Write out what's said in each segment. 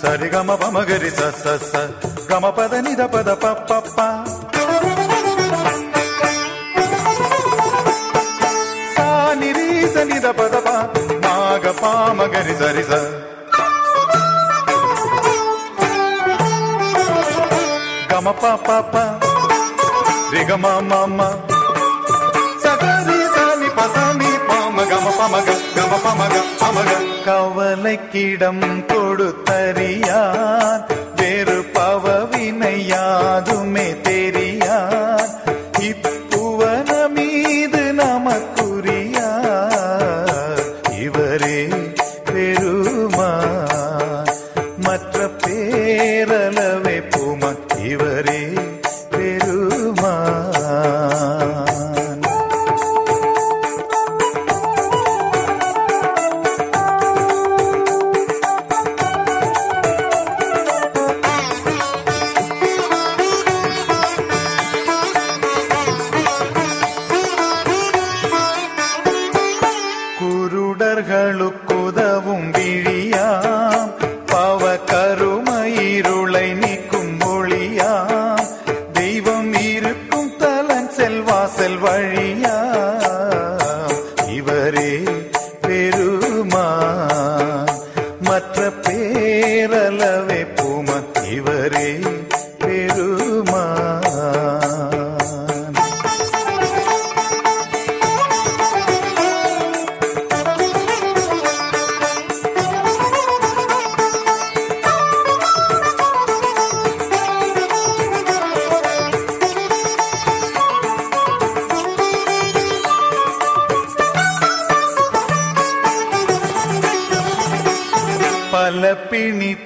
సరిగమ పమగరి స గమ పద నిద పద పప్ప సా నిరి స నిద పద ప మాగ పామగరి సరి స గమ ప ప రిగమ మమ్మ பமக கம பமக பமக கவலைக்கிடம் கொடுத்தறியான்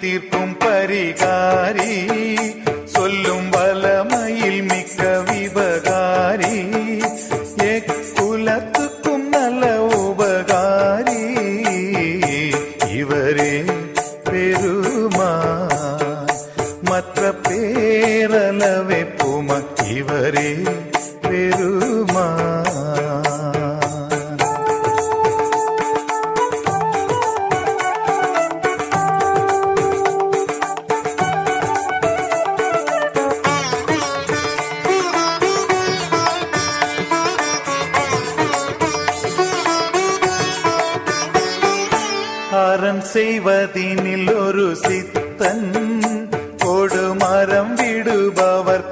ter como செய்வதினில் ஒரு சித்தன். கொடுமரம் விடுபவர்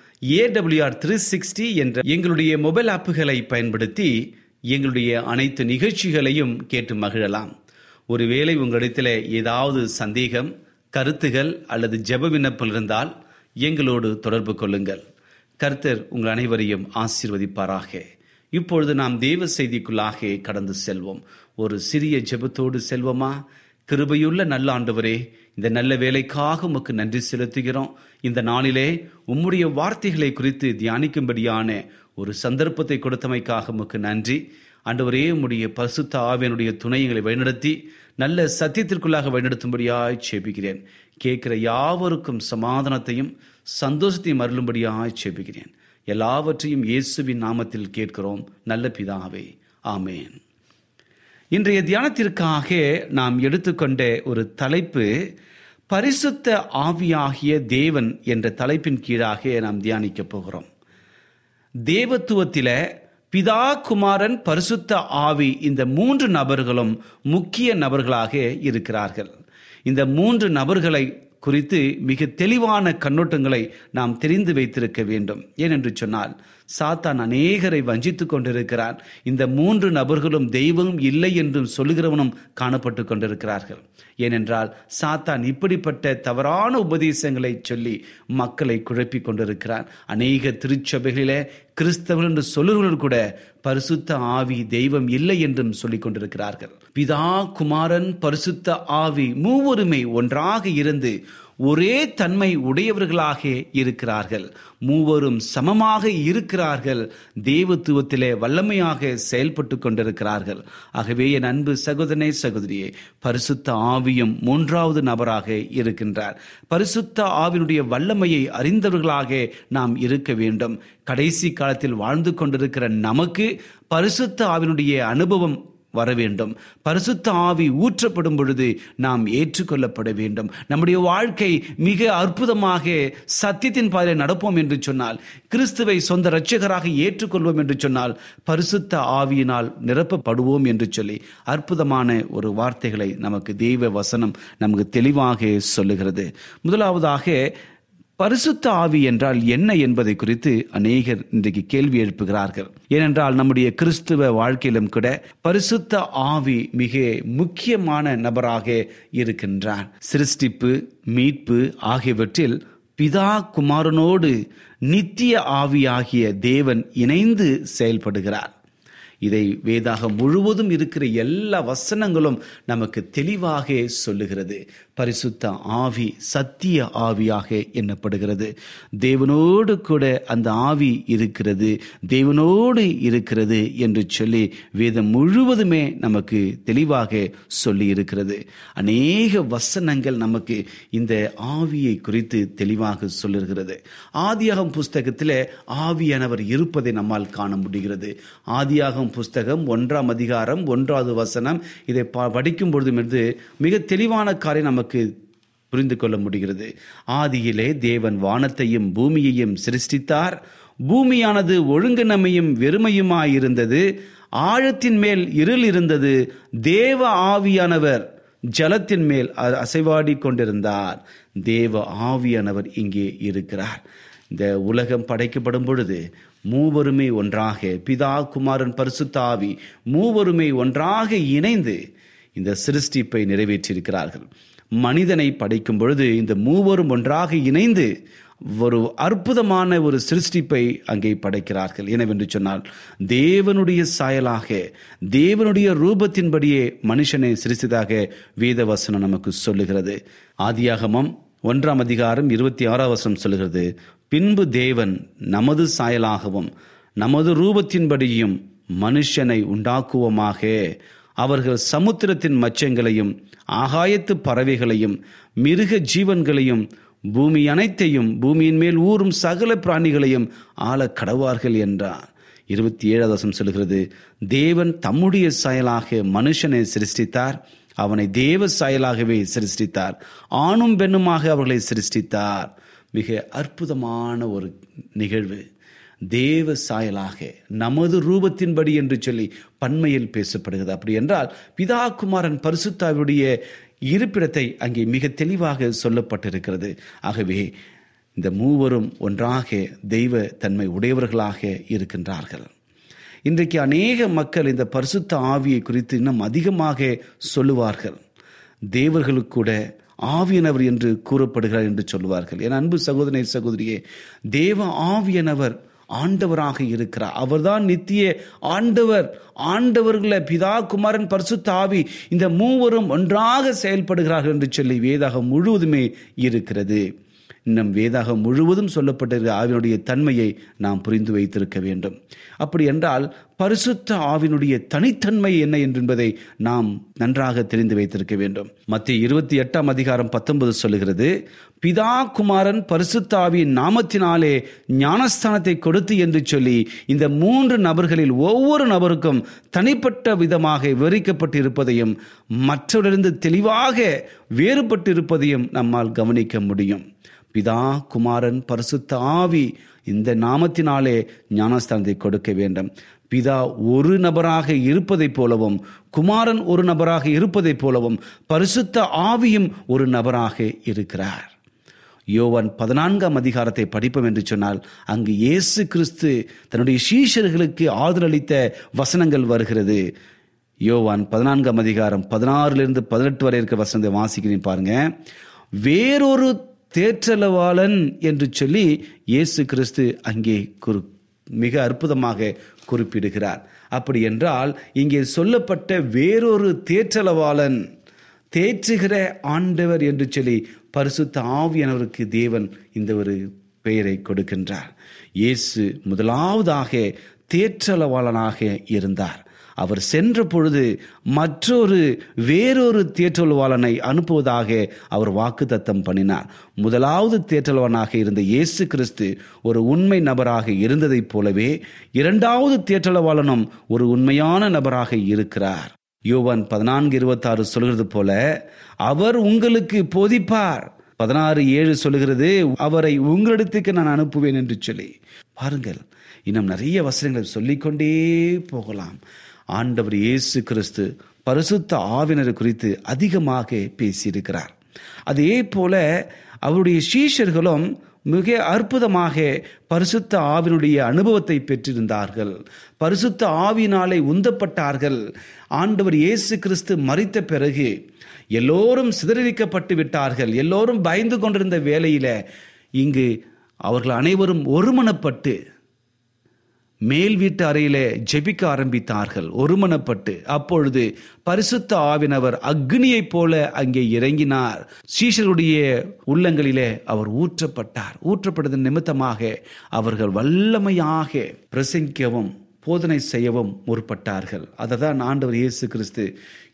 ஏடபிள்யூஆர் த்ரீ சிக்ஸ்டி என்ற எங்களுடைய மொபைல் ஆப்புகளை பயன்படுத்தி எங்களுடைய அனைத்து நிகழ்ச்சிகளையும் கேட்டு மகிழலாம். ஒருவேளை உங்களிடத்தில் ஏதாவது சந்தேகம் கருத்துகள் அல்லது ஜெப விண்ணப்பம் இருந்தால் எங்களோடு தொடர்பு கொள்ளுங்கள். கர்த்தர் உங்கள் அனைவரையும் ஆசீர்வதிப்பாராக. இப்பொழுது நாம் தேவ செய்திக்குள்ளாக கடந்து செல்வோம். ஒரு சிறிய ஜெபத்தோடு செல்வோமா? கிருபையுள்ள நல்ல ஆண்டவரே இந்த நல்ல வேலைக்காக உமக்கு நன்றி செலுத்துகிறோம். இந்த நாளிலே உம்முடைய வார்த்தைகளை குறித்து தியானிக்கும்படியான ஒரு சந்தர்ப்பத்தை கொடுத்தமைக்காக உமக்கு நன்றி. ஆண்டவரே உம்முடைய பரிசுத்த ஆவியனுடைய துணைகளை வழிநடத்தி நல்ல சத்தியத்திற்குள்ளாக வழிநடத்தும்படியாய் சேபிக்கிறேன். கேட்கிற யாவருக்கும் சமாதானத்தையும் சந்தோஷத்தையும் அருளும்படியாய் சேபிக்கிறேன். எல்லாவற்றையும் இயேசுவின் நாமத்தில் கேட்கிறோம். நல்ல பிதாவே ஆமேன். இன்றைய தியானத்திற்காக நாம் எடுத்துக்கொண்ட ஒரு தலைப்பு பரிசுத்த ஆவியாகிய தேவன் என்ற தலைப்பின் கீழாக நாம் தியானிக்க போகிறோம். தேவத்துவத்தில பிதா குமாரன் பரிசுத்த ஆவி இந்த மூன்று நபர்களும் முக்கிய நபர்களாக இருக்கிறார்கள். இந்த மூன்று நபர்களை குறித்து மிக தெளிவான கண்ணோட்டங்களை நாம் தெரிந்து வைத்திருக்க வேண்டும். ஏனென்று சொன்னால் சாத்தான் அநேகரை வஞ்சித்துக் கொண்டிருக்கிறான். இந்த மூன்று நபர்களும் தெய்வம் இல்லை என்றும் சொல்லுகிறவனும் காணப்பட்டு கொண்டிருக்கிறார்கள். ஏனென்றால் சாத்தான் இப்படிப்பட்ட தவறான உபதேசங்களை சொல்லி மக்களை குழப்பி கொண்டிருக்கிறான். அநேக திருச்சபைகளிலே கிறிஸ்தவர்கள் என்று சொல்லுகிறவர்கள் கூட பரிசுத்த ஆவி தெய்வம் இல்லை என்றும் சொல்லிக் கொண்டிருக்கிறார்கள். பிதா குமாரன் பரிசுத்த ஆவி மூவருமே ஒன்றாக இருந்து ஒரே தன்மை உடையவர்களாக இருக்கிறார்கள். மூவரும் சமமாக இருக்கிறார்கள். தேவத்துவத்திலே வல்லமையாக செயல்பட்டு கொண்டிருக்கிறார்கள். ஆகவே என் அன்பு சகோதரனே சகோதரியே பரிசுத்த ஆவியும் மூன்றாவது நபராக இருக்கின்றார். பரிசுத்த ஆவினுடைய வல்லமையை அறிந்தவர்களாக நாம் இருக்க வேண்டும். கடைசி காலத்தில் வாழ்ந்து கொண்டிருக்கிற நமக்கு பரிசுத்த ஆவினுடைய அனுபவம் வர வேண்டும் பரிசுத்த ஆவி ஊற்றப்படும் பொழுது நாம் ஏற்றுக்கொள்ளப்பட வேண்டும். நம்முடைய வாழ்க்கை மிக அற்புதமாக சத்தியத்தின் பாதையில் நடப்போம் என்று சொன்னால் கிறிஸ்துவை சொந்த இரட்சகராக ஏற்றுக்கொள்வோம் என்று சொன்னால் பரிசுத்த ஆவியினால் நிரப்பப்படுவோம் என்று சொல்லி அற்புதமான ஒரு வார்த்தைகளை நமக்கு தெய்வ வசனம் நமக்கு தெளிவாக சொல்லுகிறது. முதலாவதாக பரிசுத்த ஆவி என்றால் என்ன என்பதை குறித்து அநேகர் இன்றைக்கு கேள்வி எழுப்புகிறார்கள். ஏனென்றால் நம்முடைய கிறிஸ்துவ வாழ்க்கையிலும் கூட பரிசுத்த ஆவி மிக முக்கியமான நபராக இருக்கின்றார் சிருஷ்டிப்பு மீட்பு ஆகியவற்றில் பிதா குமாரனோடு நித்திய ஆவியாகிய தேவன் இணைந்து செயல்படுகிறார். இதை வேதாக முழுவதும் இருக்கிற எல்லா வசனங்களும் நமக்கு தெளிவாக சொல்லுகிறது. பரிசுத்த ஆவி சத்திய ஆவியாக எண்ணப்படுகிறது. தேவனோடு கூட அந்த ஆவி இருக்கிறது தேவனோடு இருக்கிறது என்று சொல்லி வேதம் முழுவதுமே நமக்கு தெளிவாக சொல்லி இருக்கிறது அநேக வசனங்கள் நமக்கு இந்த ஆவியை குறித்து தெளிவாக சொல்லுகிறது ஆதியாகம் புஸ்தகத்தில் ஆவியானவர் இருப்பதை நம்மால் காண முடிகிறது. ஆதியாகம் புஸ்தகம் ஒன்றாம் அதிகாரம் ஒன்றாவது வசனம் இதை படிக்கும் பொழுது மிக தெளிவான காரியம் நமக்கு நமக்கு புரிந்து கொள்ள முடிகிறது. ஆதியிலே தேவன் வானத்தையும் பூமியையும் சிருஷ்டித்தார். பூமியானது ஒழுங்கினமையும் வெறுமையுமாயிருந்தது. ஆழத்தின் மேல் இருள் இருந்தது. தேவ ஆவியானவர் ஜலத்தின் மேல் அசைவாடி கொண்டிருந்தார். தேவ ஆவியானவர் இங்கே இருக்கிறார். இந்த உலகம் படைக்கப்படும் பொழுது மூவருமே ஒன்றாக பிதா குமாரன் பரிசுத்த ஆவி மூவருமே ஒன்றாக இணைந்து இந்த சிருஷ்டிப்பை நிறைவேற்றியிருக்கிறார்கள். மனிதனை படைக்கும் பொழுது இந்த மூவரும் ஒன்றாக இணைந்து ஒரு அற்புதமான ஒரு சிருஷ்டிப்பை அங்கே படைக்கிறார்கள். எனவென்று சொன்னால் தேவனுடைய சாயலாக தேவனுடைய ரூபத்தின்படியே மனுஷனை சிருஷ்டிதாக வீதவசனம் நமக்கு சொல்லுகிறது. ஆதியாகமம் ஒன்றாம் அதிகாரம் இருபத்தி ஆறாம் வசனம் சொல்லுகிறது பின்பு தேவன் நமது சாயலாகவும் நமது ரூபத்தின்படியும் மனுஷனை உண்டாக்குவோமாக. அவர்கள் சமுத்திரத்தின் மச்சங்களையும் ஆகாயத்து பறவைகளையும் மிருக ஜீவன்களையும் பூமி அனைத்தையும் பூமியின் மேல் ஊறும் சகல பிராணிகளையும் ஆள கடவார்கள் என்றார். இருபத்தி ஏழாவது வசம் சொல்கிறது தேவன் தம்முடைய சாயலாக மனுஷனை சிருஷ்டித்தார் அவனை தேவ சாயலாகவே சிருஷ்டித்தார் ஆணும் பெண்ணுமாக அவர்களை சிருஷ்டித்தார். மிக அற்புதமான ஒரு நிகழ்வு. தேவ சாயலாக நமது ரூபத்தின்படி என்று சொல்லி பன்மையில் பேசப்படுகிறது. அப்படி என்றால் பிதா குமாரன் பரிசுத்தாவுடைய இருப்பிடத்தை அங்கே மிக தெளிவாக சொல்லப்பட்டிருக்கிறது. ஆகவே இந்த மூவரும் ஒன்றாக தெய்வ தன்மை உடையவர்களாக இருக்கின்றார்கள். இன்றைக்கு அநேக மக்கள் இந்த பரிசுத்த ஆவியை குறித்து இன்னும் அதிகமாக சொல்லுவார்கள். தேவர்களுக்கு கூட ஆவியனவர் என்று கூறப்படுகிறார் என்று சொல்லுவார்கள். என் அன்பு சகோதரனை சகோதரியே தேவ ஆவியனவர் ஆண்டவராக இருக்கிறார். அவர்தான் நித்திய ஆண்டவர். ஆண்டவர்களை பிதா குமாரன் பரிசுத்த ஆவி இந்த மூவரும் ஒன்றாக செயல்படுகிறார்கள் என்று சொல்லி வேதாகம் முழுவதுமே இருக்கிறது. இன்னும் வேதாகம் முழுவதும் சொல்லப்பட்டிருக்கிற ஆவினுடைய தன்மையை நாம் புரிந்து வைத்திருக்க வேண்டும். அப்படி என்றால் பரிசுத்த ஆவினுடைய தனித்தன்மை என்ன என்பதை நாம் நன்றாக தெரிந்து வைத்திருக்க வேண்டும். மத்திய இருபத்தி எட்டாம் அதிகாரம் பத்தொன்பது சொல்லுகிறது பிதா குமாரன் பரிசுத்தாவின் நாமத்தினாலே ஞானஸ்தானத்தை கொடுத்து என்று சொல்லி இந்த மூன்று நபர்களில் ஒவ்வொரு நபருக்கும் தனிப்பட்ட விதமாக விவரிக்கப்பட்டு இருப்பதையும் மற்றவரிலிருந்து தெளிவாக வேறுபட்டு இருப்பதையும் நம்மால் கவனிக்க முடியும். பிதா குமாரன் பரிசுத்த ஆவி இந்த நாமத்தினாலே ஞானஸ்தானத்தை கொடுக்க வேண்டும். பிதா ஒரு நபராக இருப்பதைப் போலவும் குமாரன் ஒரு நபராக இருப்பதைப் போலவும் பரிசுத்த ஆவியும் ஒரு நபராக இருக்கிறார். யோவான் பதினான்காம் அதிகாரத்தை படிப்போம் என்று சொன்னால் அங்கு இயேசு கிறிஸ்து தன்னுடைய சீஷர்களுக்கு ஆதரளித்த வசனங்கள் வருகிறது. யோவான் பதினான்காம் அதிகாரம் பதினாறுலேருந்து பதினெட்டு வரை இருக்க வசனத்தை வாசிக்கிறேன் பாருங்க. வேறொரு தேற்றலவாளன் என்று சொல்லி இயேசு கிறிஸ்து அங்கே குறு மிக அற்புதமாக குறிப்பிடுகிறார். அப்படி என்றால் இங்கே சொல்லப்பட்ட வேறொரு தேற்றலவாளன் தேற்றுகிற ஆண்டவர் என்று சொல்லி பரிசுத்த ஆவியானவருக்கு தேவன் இந்த ஒரு பெயரை கொடுக்கின்றார். இயேசு முதலாவதாக தேற்றலவாளனாக இருந்தார். அவர் சென்ற பொழுது மற்றொரு வேறொரு தேற்றல்வாளனை அனுப்புவதாக அவர் வாக்குத்தத்தம் பண்ணினார். முதலாவது தேற்றல்வானாக இருந்த இயேசு கிறிஸ்து ஒரு உண்மை நபராக இருந்ததைப் போலவே இரண்டாவது தேற்றலவாளனும் ஒரு உண்மையான நபராக இருக்கிறார். யோவான் பதினான்கு இருபத்தாறு சொல்கிறது போல அவர் உங்களுக்கு போதிப்பார். பதினாறு ஏழு சொல்லுகிறது அவரை உங்களிடத்துக்கு நான் அனுப்புவேன் என்று சொல்லி. பாருங்கள் இன்னும் நிறைய வசனங்களை சொல்லிக்கொண்டே போகலாம். ஆண்டவர் இயேசு கிறிஸ்து பரிசுத்த ஆவினர் குறித்து அதிகமாக பேசியிருக்கிறார். அதே போல அவருடைய சீஷர்களும் மிக அற்புதமாக பரிசுத்த ஆவினுடைய அனுபவத்தை பெற்றிருந்தார்கள். பரிசுத்த ஆவினாலே உந்தப்பட்டார்கள். ஆண்டவர் இயேசு கிறிஸ்து மறித்த பிறகு எல்லோரும் சிதறடிக்கப்பட்டு விட்டார்கள். எல்லோரும் பயந்து கொண்டிருந்த வேளையில் இங்கு அவர்கள் அனைவரும் ஒருமனப்பட்டு மேல் வீட்டு அறையிலே ஜெபிக்க ஆரம்பித்தார்கள். ஒருமனப்பட்டு அப்பொழுது பரிசுத்த ஆவினவர் அக்னியைப் போல அங்கே இறங்கினார். சீஷருடைய உள்ளங்களிலே அவர் ஊற்றப்பட்டார். ஊற்றப்பட்டதன் நிமித்தமாக அவர்கள் வல்லமையாக பிரசங்கிக்கவும் போதனை செய்யவும் முற்பட்டார்கள். அதை தான் ஆண்டவர் இயேசு கிறிஸ்து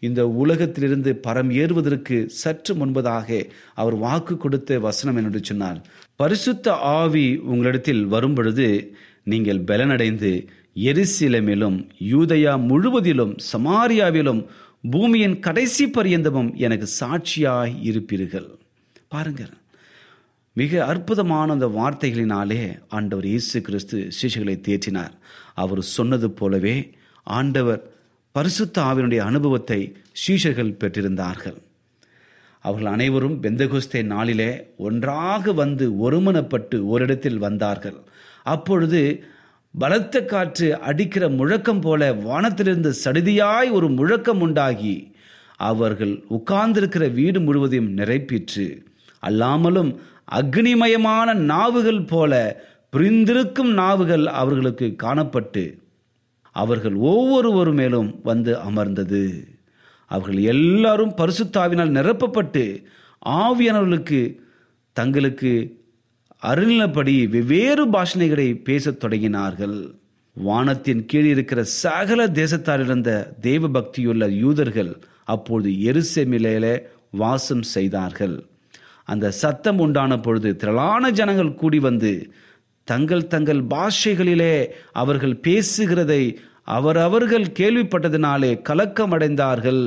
இந்த உலகத்திலிருந்து பரம் ஏறுவதற்கு சற்று முன்பதாக அவர் வாக்கு கொடுத்த வசனம் என்று சொன்னார். பரிசுத்த ஆவி உங்களிடத்தில் வரும் பொழுது நீங்கள் பலனடைந்து எரிசிலமிலும் யூதயா முழுவதிலும் சமாரியாவிலும் பூமியின் கடைசி பரியந்தமும் எனக்கு சாட்சியாய் இருப்பீர்கள். பாருங்கள். மிக அற்புதமான அந்த வார்த்தைகளினாலே ஆண்டவர் இயேசு கிறிஸ்து சிசுகளை தேற்றினார். அவர் சொன்னது போலவே ஆண்டவர் பரிசுத்த ஆவினுடைய அனுபவத்தை சீஷர்கள் பெற்றிருந்தார்கள். அவர்கள் அனைவரும் பெந்தகுஸ்தே நாளிலே ஒன்றாக வந்து ஒருமனப்பட்டு ஓரிடத்தில் வந்தார்கள். அப்பொழுது பலத்த காற்று அடிக்கிற முழக்கம் போல வானத்திலிருந்து சடுதியாய் ஒரு முழக்கம் உண்டாகி அவர்கள் உட்கார்ந்திருக்கிற வீடு முழுவதையும் நிறைப்பிற்று அல்லாமலும் அக்னிமயமான நாவுகள் போல பிரிந்திருக்கும் நாவுகள் அவர்களுக்கு காணப்பட்டு அவர்கள் ஒவ்வொருவர் மேலும் வந்து அமர்ந்தது. அவர்கள் எல்லாரும் பரிசுத்தாவினால் நிரப்பப்பட்டு ஆவியானவர்களுக்கு தங்களுக்கு அருளினபடி வெவ்வேறு பாஷணைகளை பேசத் தொடங்கினார்கள். வானத்தின் கீழ் இருக்கிற சகல தேசத்தார் இருந்த தேவ பக்தியுள்ள யூதர்கள் அப்பொழுது எருசெமிலே வாசம் செய்தார்கள். அந்த சத்தம் உண்டான பொழுது திரளான ஜனங்கள் கூடி வந்து தங்கள் தங்கள் பாஷைகளிலே அவர்கள் பேசுகிறதை அவரவர்கள் கேள்விப்பட்டதினாலே கலக்கமடைந்தார்கள்.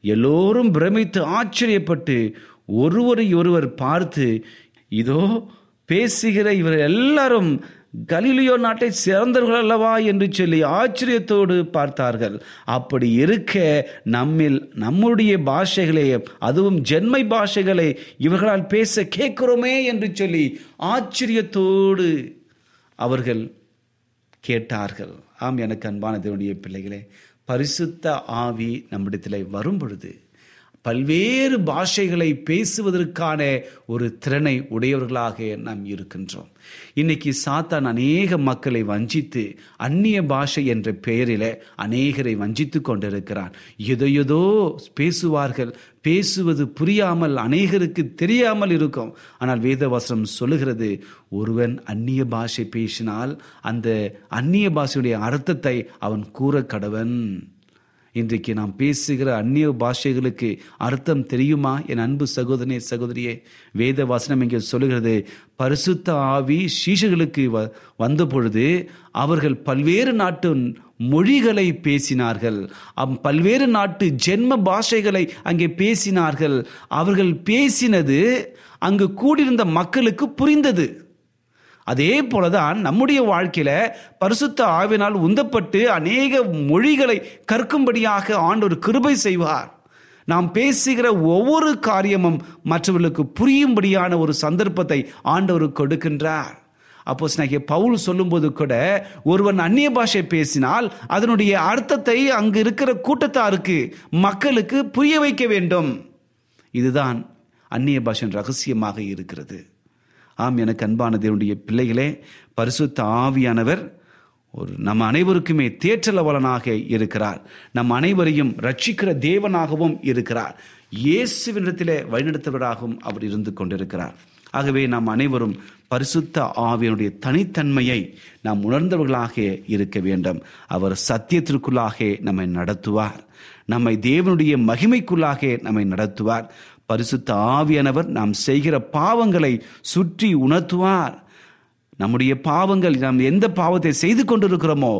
எல்லோரும் பிரமித்து ஆச்சரியப்பட்டு ஒருவரை ஒருவர் பார்த்து இதோ பேசுகிற இவர் எல்லாரும் கலிலியோ நாட்டை சிறந்தவர்கள் அல்லவா என்று சொல்லி ஆச்சரியத்தோடு பார்த்தார்கள். அப்படி இருக்க நம்மில் நம்முடைய பாஷைகளை அதுவும் ஜென்மை பாஷைகளை இவர்களால் பேச கேட்கிறோமே என்று சொல்லி ஆச்சரியத்தோடு அவர்கள் கேட்டார்கள். ஆம் எனக்கு அன்பான தேவனுடைய பிள்ளைகளே பரிசுத்த ஆவி நம்மிடத்தில் வரும் பொழுது பல்வேறு பாஷைகளை பேசுவதற்கான ஒரு திறனை உடையவர்களாக நாம் இருக்கின்றோம். இன்னைக்கு சாத்தான் அநேக மக்களை வஞ்சித்து அந்நிய பாஷை என்ற பெயரில் அநேகரை வஞ்சித்து கொண்டிருக்கிறான். எதோ பேசுவார்கள் பேசுவது புரியாமல் அநேகருக்கு தெரியாமல் இருக்கும். ஆனால் வேதவசனம் சொல்லுகிறது ஒருவன் அந்நிய பாஷை பேசினால் அந்த அந்நிய பாஷையுடைய அர்த்தத்தை அவன் கூற கடவன் இன்றைக்கு நாம் பேசுகிற அந்நிய பாஷைகளுக்கு அர்த்தம் தெரியுமா? என் அன்பு சகோதரனே சகோதரியே வேத வசனம் இங்கே சொல்லுகிறது பரிசுத்த ஆவி சீஷர்களுக்கு வ வந்த பொழுது அவர்கள் பல்வேறு நாட்டு மொழிகளை பேசினார்கள். அம் பல்வேறு நாட்டு ஜென்ம பாஷைகளை அங்கே பேசினார்கள். அவர்கள் பேசினது அங்கு கூடியிருந்த மக்களுக்கு புரிந்தது. அதே போலதான் நம்முடைய வாழ்க்கையில பரிசுத்த ஆவினால் உந்தப்பட்டு அநேக மொழிகளை கற்கும்படியாக ஆண்டவர் கிருபை செய்வார். நாம் பேசுகிற ஒவ்வொரு காரியமும் மற்றவர்களுக்கு புரியும்படியான ஒரு சந்தர்ப்பத்தை ஆண்டவர் கொடுக்கின்றார். அப்போ ஸ்நேகிய பவுல் சொல்லும்போது கூட ஒருவன் அந்நிய பாஷை பேசினால் அதனுடைய அர்த்தத்தை அங்கு இருக்கிற கூட்டத்தாருக்கு மக்களுக்கு புரிய வைக்க வேண்டும். இதுதான் அந்நிய பாஷையின் ரகசியமாக இருக்கிறது. ஆம் எனக்கு அன்பான தேவனுடைய பிள்ளைகளே பரிசுத்த ஆவியானவர் ஒரு நம் அனைவருக்குமே தேற்றலவலனாக இருக்கிறார். நம் அனைவரையும் ரட்சிக்கிற தேவனாகவும் இருக்கிறார். இயேசுவினிடத்திலே வழிநடத்துவராகவும் அவர் இருந்து கொண்டிருக்கிறார். ஆகவே நாம் அனைவரும் பரிசுத்த ஆவியனுடைய தனித்தன்மையை நாம் உணர்ந்தவர்களாக இருக்க வேண்டும். அவர் சத்தியத்திற்குள்ளாக நம்மை நடத்துவார். நம்மை தேவனுடைய மகிமைக்குள்ளாக நம்மை நடத்துவார். பரிசுத்த ஆவியானவர் நாம் செய்கிற பாவங்களை சுற்றி உணர்த்துவார். நம்முடைய பாவங்கள் நாம் எந்த பாவத்தை செய்து கொண்டிருக்கிறோமோ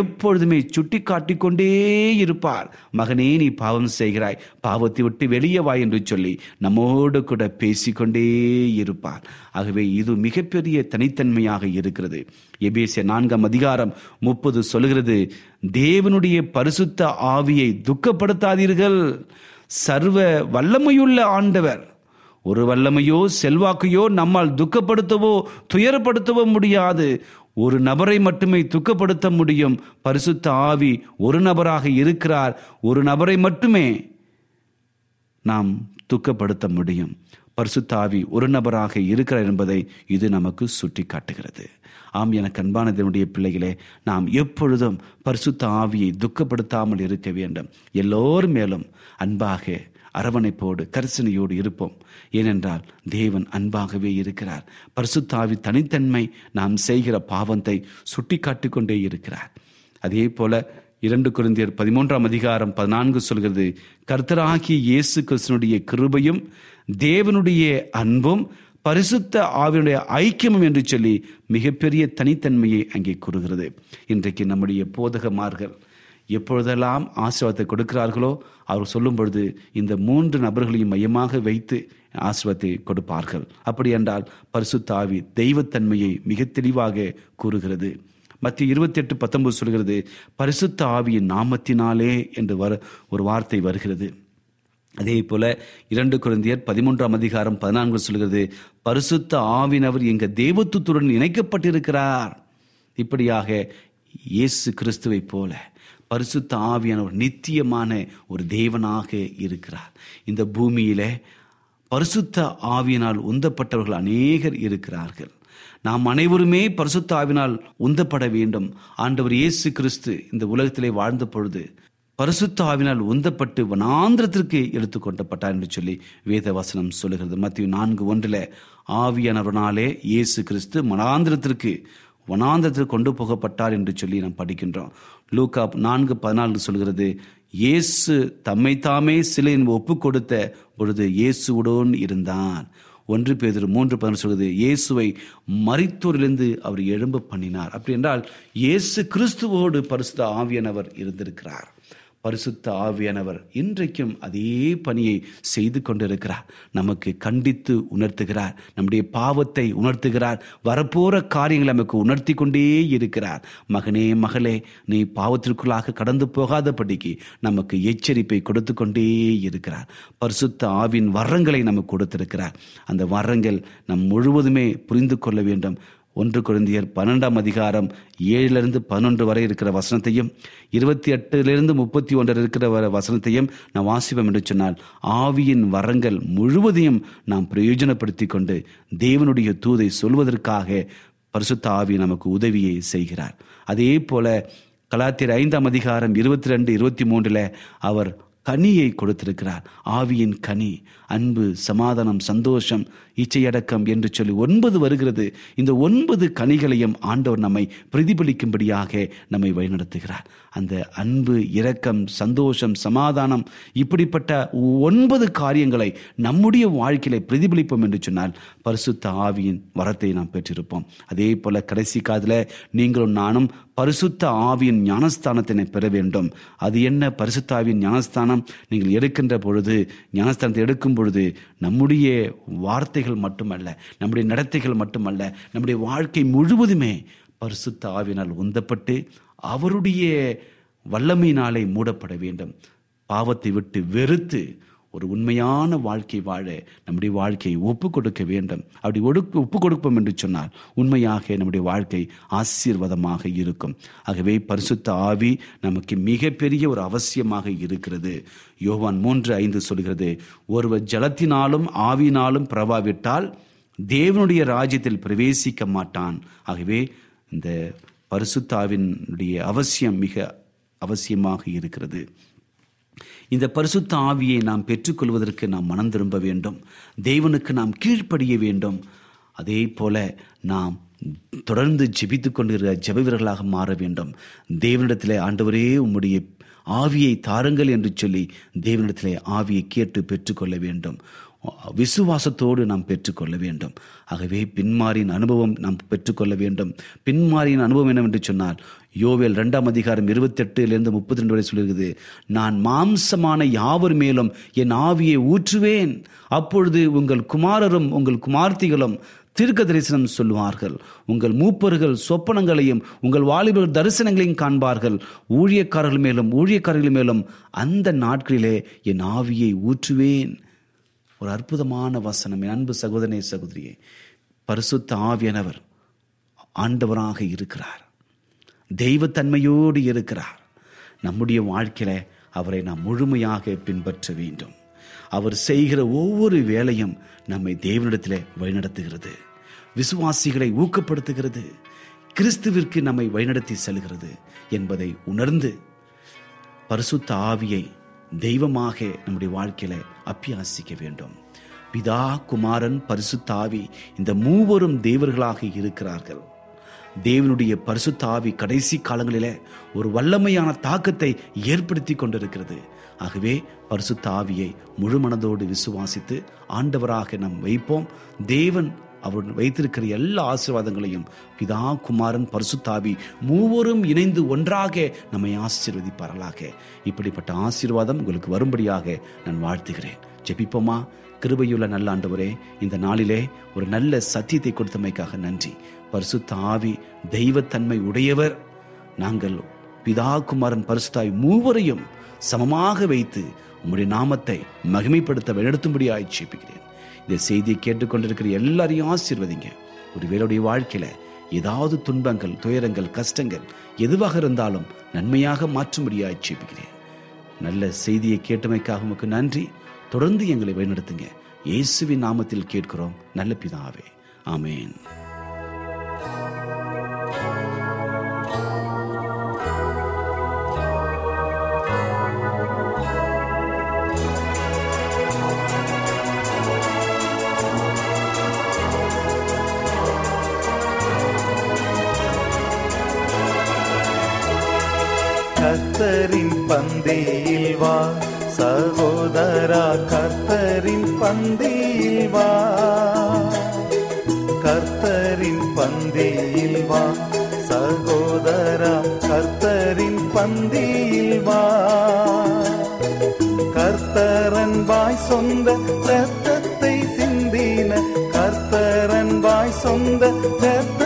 எப்பொழுதுமே சுட்டி காட்டிக்கொண்டே இருப்பார். மகனே நீ பாவம் செய்கிறாய். பாவத்தை விட்டு வெளியே வா என்று சொல்லி நம்மோடு கூட பேசிக்கொண்டே இருப்பார். ஆகவே இது மிகப்பெரிய தனித்தன்மையாக இருக்கிறது. எபேசிய நான்காம் அதிகாரம் முப்பது சொல்கிறது தேவனுடைய பரிசுத்த ஆவியை துக்கப்படுத்தாதீர்கள். சர்வ வல்லமையுள்ள ஆண்டவர். ஒரு வல்லமையோ செல்வாக்கையோ நம்மால் துக்கப்படுத்தவோ துயரப்படுத்தவோ முடியாது. ஒரு நபரை மட்டுமே துக்கப்படுத்த முடியும். பரிசுத்த ஆவி ஒரு நபராக இருக்கிறார். ஒரு நபரை மட்டுமே நாம் துக்கப்படுத்த முடியும். பரிசுத்த ஆவி ஒரு நபராக இருக்கிறார் என்பதை இது நமக்கு சுட்டி காட்டுகிறது ஆம் எனக்கு அன்பானதனுடைய பிள்ளைகளே நாம் எப்பொழுதும் பரிசுத்த ஆவியை துக்கப்படுத்தாமல் இருக்க வேண்டும். எல்லோர் மேலும் அன்பாக அரவணைப்போடு கரிசனையோடு இருப்போம். ஏனென்றால் தேவன் அன்பாகவே இருக்கிறார். பரிசுத்தாவி தனித்தன்மை நாம் செய்கிற பாவத்தை சுட்டி கொண்டே இருக்கிறார். அதே போல இரண்டு குருந்தியர் பதிமூன்றாம் அதிகாரம் பதினான்கு சொல்கிறது கர்த்தராகிய இயேசு கிருஷ்ணனுடைய கிருபையும் தேவனுடைய அன்பும் பரிசுத்த ஆவினுடைய ஐக்கியமும் என்று சொல்லி மிகப்பெரிய தனித்தன்மையை அங்கே கூறுகிறது. இன்றைக்கு நம்முடைய போதகமார்கள் எப்பொழுதெல்லாம் ஆசீர்வாதத்தை கொடுக்கிறார்களோ அவர் சொல்லும் பொழுது இந்த மூன்று நபர்களையும் மையமாக வைத்து ஆசிர்வத்தை கொடுப்பார்கள். அப்படி என்றால் பரிசுத்த ஆவி தெய்வத்தன்மையை மிக தெளிவாக கூறுகிறது. மத்திய இருபத்தி எட்டு பத்தொன்பது சொல்கிறது பரிசுத்த ஆவியின் நாமத்தினாலே என்று வர ஒரு வார்த்தை வருகிறது. அதே போல இரண்டு குழந்தையர் பதிமூன்றாம் அதிகாரம் பதினான்கு சொல்கிறது பரிசுத்த ஆவினவர் எங்க தெய்வத்துடன் இணைக்கப்பட்டிருக்கிறார். இப்படியாக இயேசு கிறிஸ்துவை போல பரிசுத்த ஆவியானவர் நித்தியமான ஒரு தேவனாக இருக்கிறார். இந்த பூமியில பரிசுத்த ஆவியினால் உந்தப்பட்டவர்கள் அநேகர் இருக்கிறார்கள். நாம் அனைவருமே பரிசுத்த ஆவினால் உந்தப்பட வேண்டும். ஆண்டவர் இயேசு கிறிஸ்து இந்த உலகத்திலே வாழ்ந்த பொழுது பரிசுத்த ஆவினால் உந்தப்பட்டு வனாந்திரத்திற்கு எடுத்துக்கொண்டப்பட்டார் என்று சொல்லி வேத வசனம் சொல்லுகிறது. மத்திய நான்கு ஒன்றில் ஆவியானவனாலே இயேசு கிறிஸ்து மனாந்திரத்திற்கு வனாந்திரத்திற்கு கொண்டு போகப்பட்டார் என்று சொல்லி நாம் படிக்கின்றோம். லூக்கா நான்கு பதினாலு சொல்கிறது இயேசு தம்மைத்தாமே சிலையின் ஒப்பு கொடுத்த பொழுது இயேசுவுடன் இருந்தார் ஒன்று பேதர் மூன்று பதினொன்று சொல்கிறது இயேசுவை மறித்தோரிலிருந்து அவர் எழும்ப பண்ணினார். அப்படி என்றால் இயேசு கிறிஸ்துவோடு பரிசுத்த ஆவியானவர் இருந்திருக்கிறார். பரிசுத்த ஆவியானவர் இன்றைக்கும் அதே பணியை செய்து கொண்டிருக்கிறார். நமக்கு கண்டித்து உணர்த்துகிறார். நம்முடைய பாவத்தை உணர்த்துகிறார். வரப்போற காரியங்களை நமக்கு உணர்த்தி கொண்டே இருக்கிறார். மகனே மகளே நீ பாவத்திற்குள்ளாக கடந்து போகாதபடிக்கு நமக்கு எச்சரிப்பை கொடுத்து கொண்டே இருக்கிறார். பரிசுத்த ஆவின் வரங்களை நமக்கு கொடுத்திருக்கிறார். அந்த வரங்கள் நம் முழுவதுமே புரிந்து கொள்ள வேண்டும். ஒன்று குழந்தையர் பன்னெண்டாம் அதிகாரம் ஏழிலிருந்து பன்னொன்று வரை இருக்கிற வசனத்தையும் இருபத்தி எட்டுலேருந்து முப்பத்தி ஒன்றில் இருக்கிற வர வசனத்தையும் நாம் வாசிப்போம் என்று சொன்னால் ஆவியின் வரங்கள் முழுவதையும் நாம் பிரயோஜனப்படுத்தி கொண்டு தேவனுடைய தூதை சொல்வதற்காக பரிசுத்த ஆவி நமக்கு உதவியை செய்கிறார். அதே போல கலாத்தியர் ஐந்தாம் அதிகாரம் இருபத்தி ரெண்டு இருபத்தி மூன்றில் அவர் கனியை கொடுத்திருக்கிறார். ஆவியின் கனி அன்பு சமாதானம் சந்தோஷம் இச்சையடக்கம் என்று சொல்லி ஒன்பது வருகிறது. இந்த ஒன்பது கனிகளையும் ஆண்டவர் நம்மை பிரதிபலிக்கும்படியாக நம்மை வழிநடத்துகிறார். அந்த அன்பு இரக்கம் சந்தோஷம் சமாதானம் இப்படிப்பட்ட ஒன்பது காரியங்களை நம்முடைய வாழ்க்கையில பிரதிபலிப்போம் என்று சொன்னால் பரிசுத்த ஆவியின் வரத்தை நாம் பெற்றிருப்போம். அதே போல கடைசி காதில் நீங்களும் நானும் பரிசுத்த ஆவியின் ஞானஸ்தானத்தினை பெற வேண்டும். அது என்ன? பரிசுத்த ஆவியின் ஞானஸ்தானம். நீங்கள் எடுக்கின்ற பொழுது ஞானஸ்தானத்தை எடுக்கும் பொழுது நம்முடைய வார்த்தைகள் மட்டுமல்ல நம்முடைய நடத்தைகள் மட்டுமல்ல நம்முடைய வாழ்க்கை முழுவதுமே பரிசுத்த ஆவினால் உந்தப்பட்டு அவருடைய வல்லமையினாலே மூடப்பட வேண்டும். பாவத்தை விட்டு வெறுத்து ஒரு உண்மையான வாழ்க்கை வாழ நம்முடைய வாழ்க்கையை ஒப்பு கொடுக்க வேண்டும். அப்படி ஒடுக்கு ஒப்பு கொடுப்போம் என்று சொன்னால் உண்மையாக நம்முடைய வாழ்க்கை ஆசீர்வாதமாக இருக்கும். ஆகவே பரிசுத்த ஆவி நமக்கு மிகப்பெரிய ஒரு அவசியமாக இருக்கிறது. யோவான் மூன்று ஐந்து சொல்கிறது ஒருவர் ஜலத்தினாலும் ஆவினாலும் பிரவாவிட்டால் தேவனுடைய ராஜ்யத்தில் பிரவேசிக்க மாட்டான். ஆகவே இந்த பரிசுத்தாவினுடைய அவசியம் மிக அவசியமாக இருக்கிறது. இந்த பரிசுத்த ஆவியை நாம் பெற்றுக்கொள்வதற்கு நாம் மனம் திரும்ப வேண்டும். தேவனுக்கு நாம் கீழ்ப்படிய வேண்டும். அதே போல நாம் தொடர்ந்து ஜெபித்து கொண்டிருக்கிற ஜெபவீரர்களாக மாற வேண்டும். தேவனிடத்திலே ஆண்டவரே உம்முடைய ஆவியை தாருங்கள் என்று சொல்லி தேவனிடத்திலே ஆவியை கேட்டு பெற்றுக்கொள்ள வேண்டும். விசுவாசத்தோடு நாம் பெற்றுக்கொள்ள வேண்டும். ஆகவே பின்மாரின் அனுபவம் நாம் பெற்றுக்கொள்ள வேண்டும். பின்மாரியின் அனுபவம் என்னவென்று சொன்னால் யோவேல் இரண்டாம் அதிகாரம் இருபத்தெட்டுலேருந்து முப்பத்தி ரெண்டு வரை சொல்லியிருக்குது நான் மாம்சமான யாவர் மேலும் என் ஆவியை ஊற்றுவேன். அப்பொழுது உங்கள் குமாரரும் உங்கள் குமார்த்திகளும் தீர்க்க தரிசனம் சொல்லுவார்கள். உங்கள் மூப்பர்கள் சொப்பனங்களையும் உங்கள் வாலிபர்கள் தரிசனங்களையும் காண்பார்கள். ஊழியக்காரர்கள் மேலும் ஊழியக்காரர்கள் மேலும் அந்த நாட்களிலே என் ஆவியை ஊற்றுவேன். ஒரு அற்புதமான வசனம். என் அன்பு சகோதரனே சகோதரியே பரிசுத்த ஆவியானவர் ஆண்டவராக இருக்கிறார். தெய்வத்தன்மையோடு இருக்கிறார். நம்முடைய வாழ்க்கையில அவரை நாம் முழுமையாக பின்பற்ற வேண்டும். அவர் செய்கிற ஒவ்வொரு வேலையும் நம்மை தேவனிடத்தில் வழிநடத்துகிறது. விசுவாசிகளை ஊக்கப்படுத்துகிறது. கிறிஸ்துவிற்கு நம்மை வழிநடத்தி செல்கிறது என்பதை உணர்ந்து பரிசுத்த ஆவியை தெய்வமாக நம்முடைய வாழ்க்கையில அப்பியாசிக்க வேண்டும் பிதா குமாரன் பரிசுத்தாவி இந்த மூவரும் தேவர்களாக இருக்கிறார்கள். தேவனுடைய பரிசுத்தாவி கடைசி காலங்களிலே ஒரு வல்லமையான தாக்கத்தை ஏற்படுத்தி கொண்டிருக்கிறது. ஆகவே பரிசுத்தாவியை முழுமனதோடு முழு மனதோடு விசுவாசித்து ஆண்டவராக நாம் வைப்போம். தேவன் அவர் வைத்திருக்கிற எல்லா ஆசீர்வாதங்களையும் பிதா குமாரன் பரிசுத்தாவி மூவரும் இணைந்து ஒன்றாக நம்மை ஆசீர்வதிப்பார்களாக. இப்படிப்பட்ட ஆசீர்வாதம் உங்களுக்கு வரும்படியாக நான் வாழ்த்துகிறேன். ஜெபிப்போமா? கிருபையுள்ள நல்ல ஆண்டவரே இந்த நாளிலே ஒரு நல்ல சத்தியத்தை கொடுத்தமைக்காக நன்றி. பரிசுத்த ஆவி தெய்வத்தன்மை உடையவர் நாங்கள் பிதா குமாரன் பரிசுத்தாய் மூவரையும் சமமாக வைத்து உம்முடைய நாமத்தை மகிமைப்படுத்த வழிநடத்தும்படியாய் ஜெபிக்கிறேன். இந்த செய்தியை கேட்டுக்கொண்டிருக்கிற எல்லாரையும் ஆசீர்வதிங்க. ஒரு வேளுடைய வாழ்க்கையில ஏதாவது துன்பங்கள் துயரங்கள் கஷ்டங்கள் எதுவாக இருந்தாலும் நன்மையாக மாற்றும்படியாக ஜெபிக்கிறேன். நல்ல செய்தியை கேட்டமைக்காக உமக்கு நன்றி. தொடர்ந்து எங்களை வழிநடத்துங்க. இயேசுவின் நாமத்தில் கேட்கிறோம். நல்ல பிதாவே. ஆமேன். கர்த்தரின் பந்தியில் வா. சகோதரா கர்த்தரின் பந்தியில் வா. கர்த்தரின் பந்தியில் வா. சகோதரா கர்த்தரின் பந்தியில் வா. கர்த்தரன் வாய் சொந்த ரத்தத்தை சிந்தின. கர்த்தரன் வாய் சொந்த ரத்த